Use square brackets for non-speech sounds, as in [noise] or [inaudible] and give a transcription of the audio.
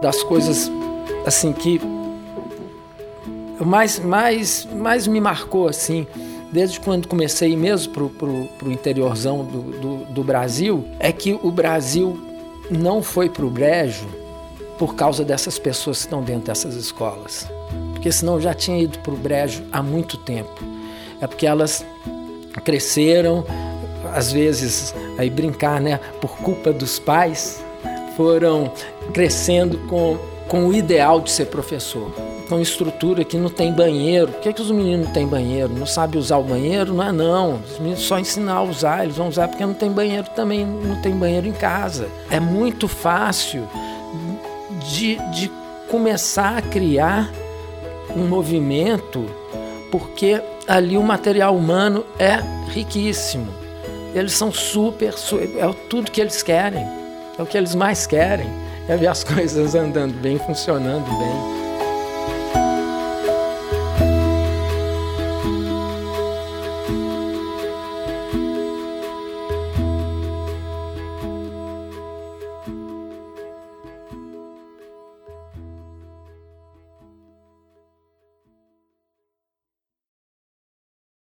das coisas assim que mais, mais, mais me marcou assim, desde quando comecei mesmo para o interiorzão do, do, do Brasil, é que o Brasil não foi para o brejo por causa dessas pessoas que estão dentro dessas escolas. Porque senão já tinha ido para o brejo há muito tempo. É porque elas cresceram, às vezes, aí brincar, né, por culpa dos pais, foram crescendo com, com o ideal de ser professor com estrutura que não tem banheiro. Por que, que os meninos não têm banheiro? Não sabem usar o banheiro? Não é não. Os meninos só ensinar a usar, eles vão usar porque não tem banheiro também, não tem banheiro em casa. É muito fácil de, de começar a criar um movimento porque ali o material humano é riquíssimo. Eles são super, é tudo que eles querem, é o que eles mais querem, é ver as [laughs] coisas andando bem, funcionando bem.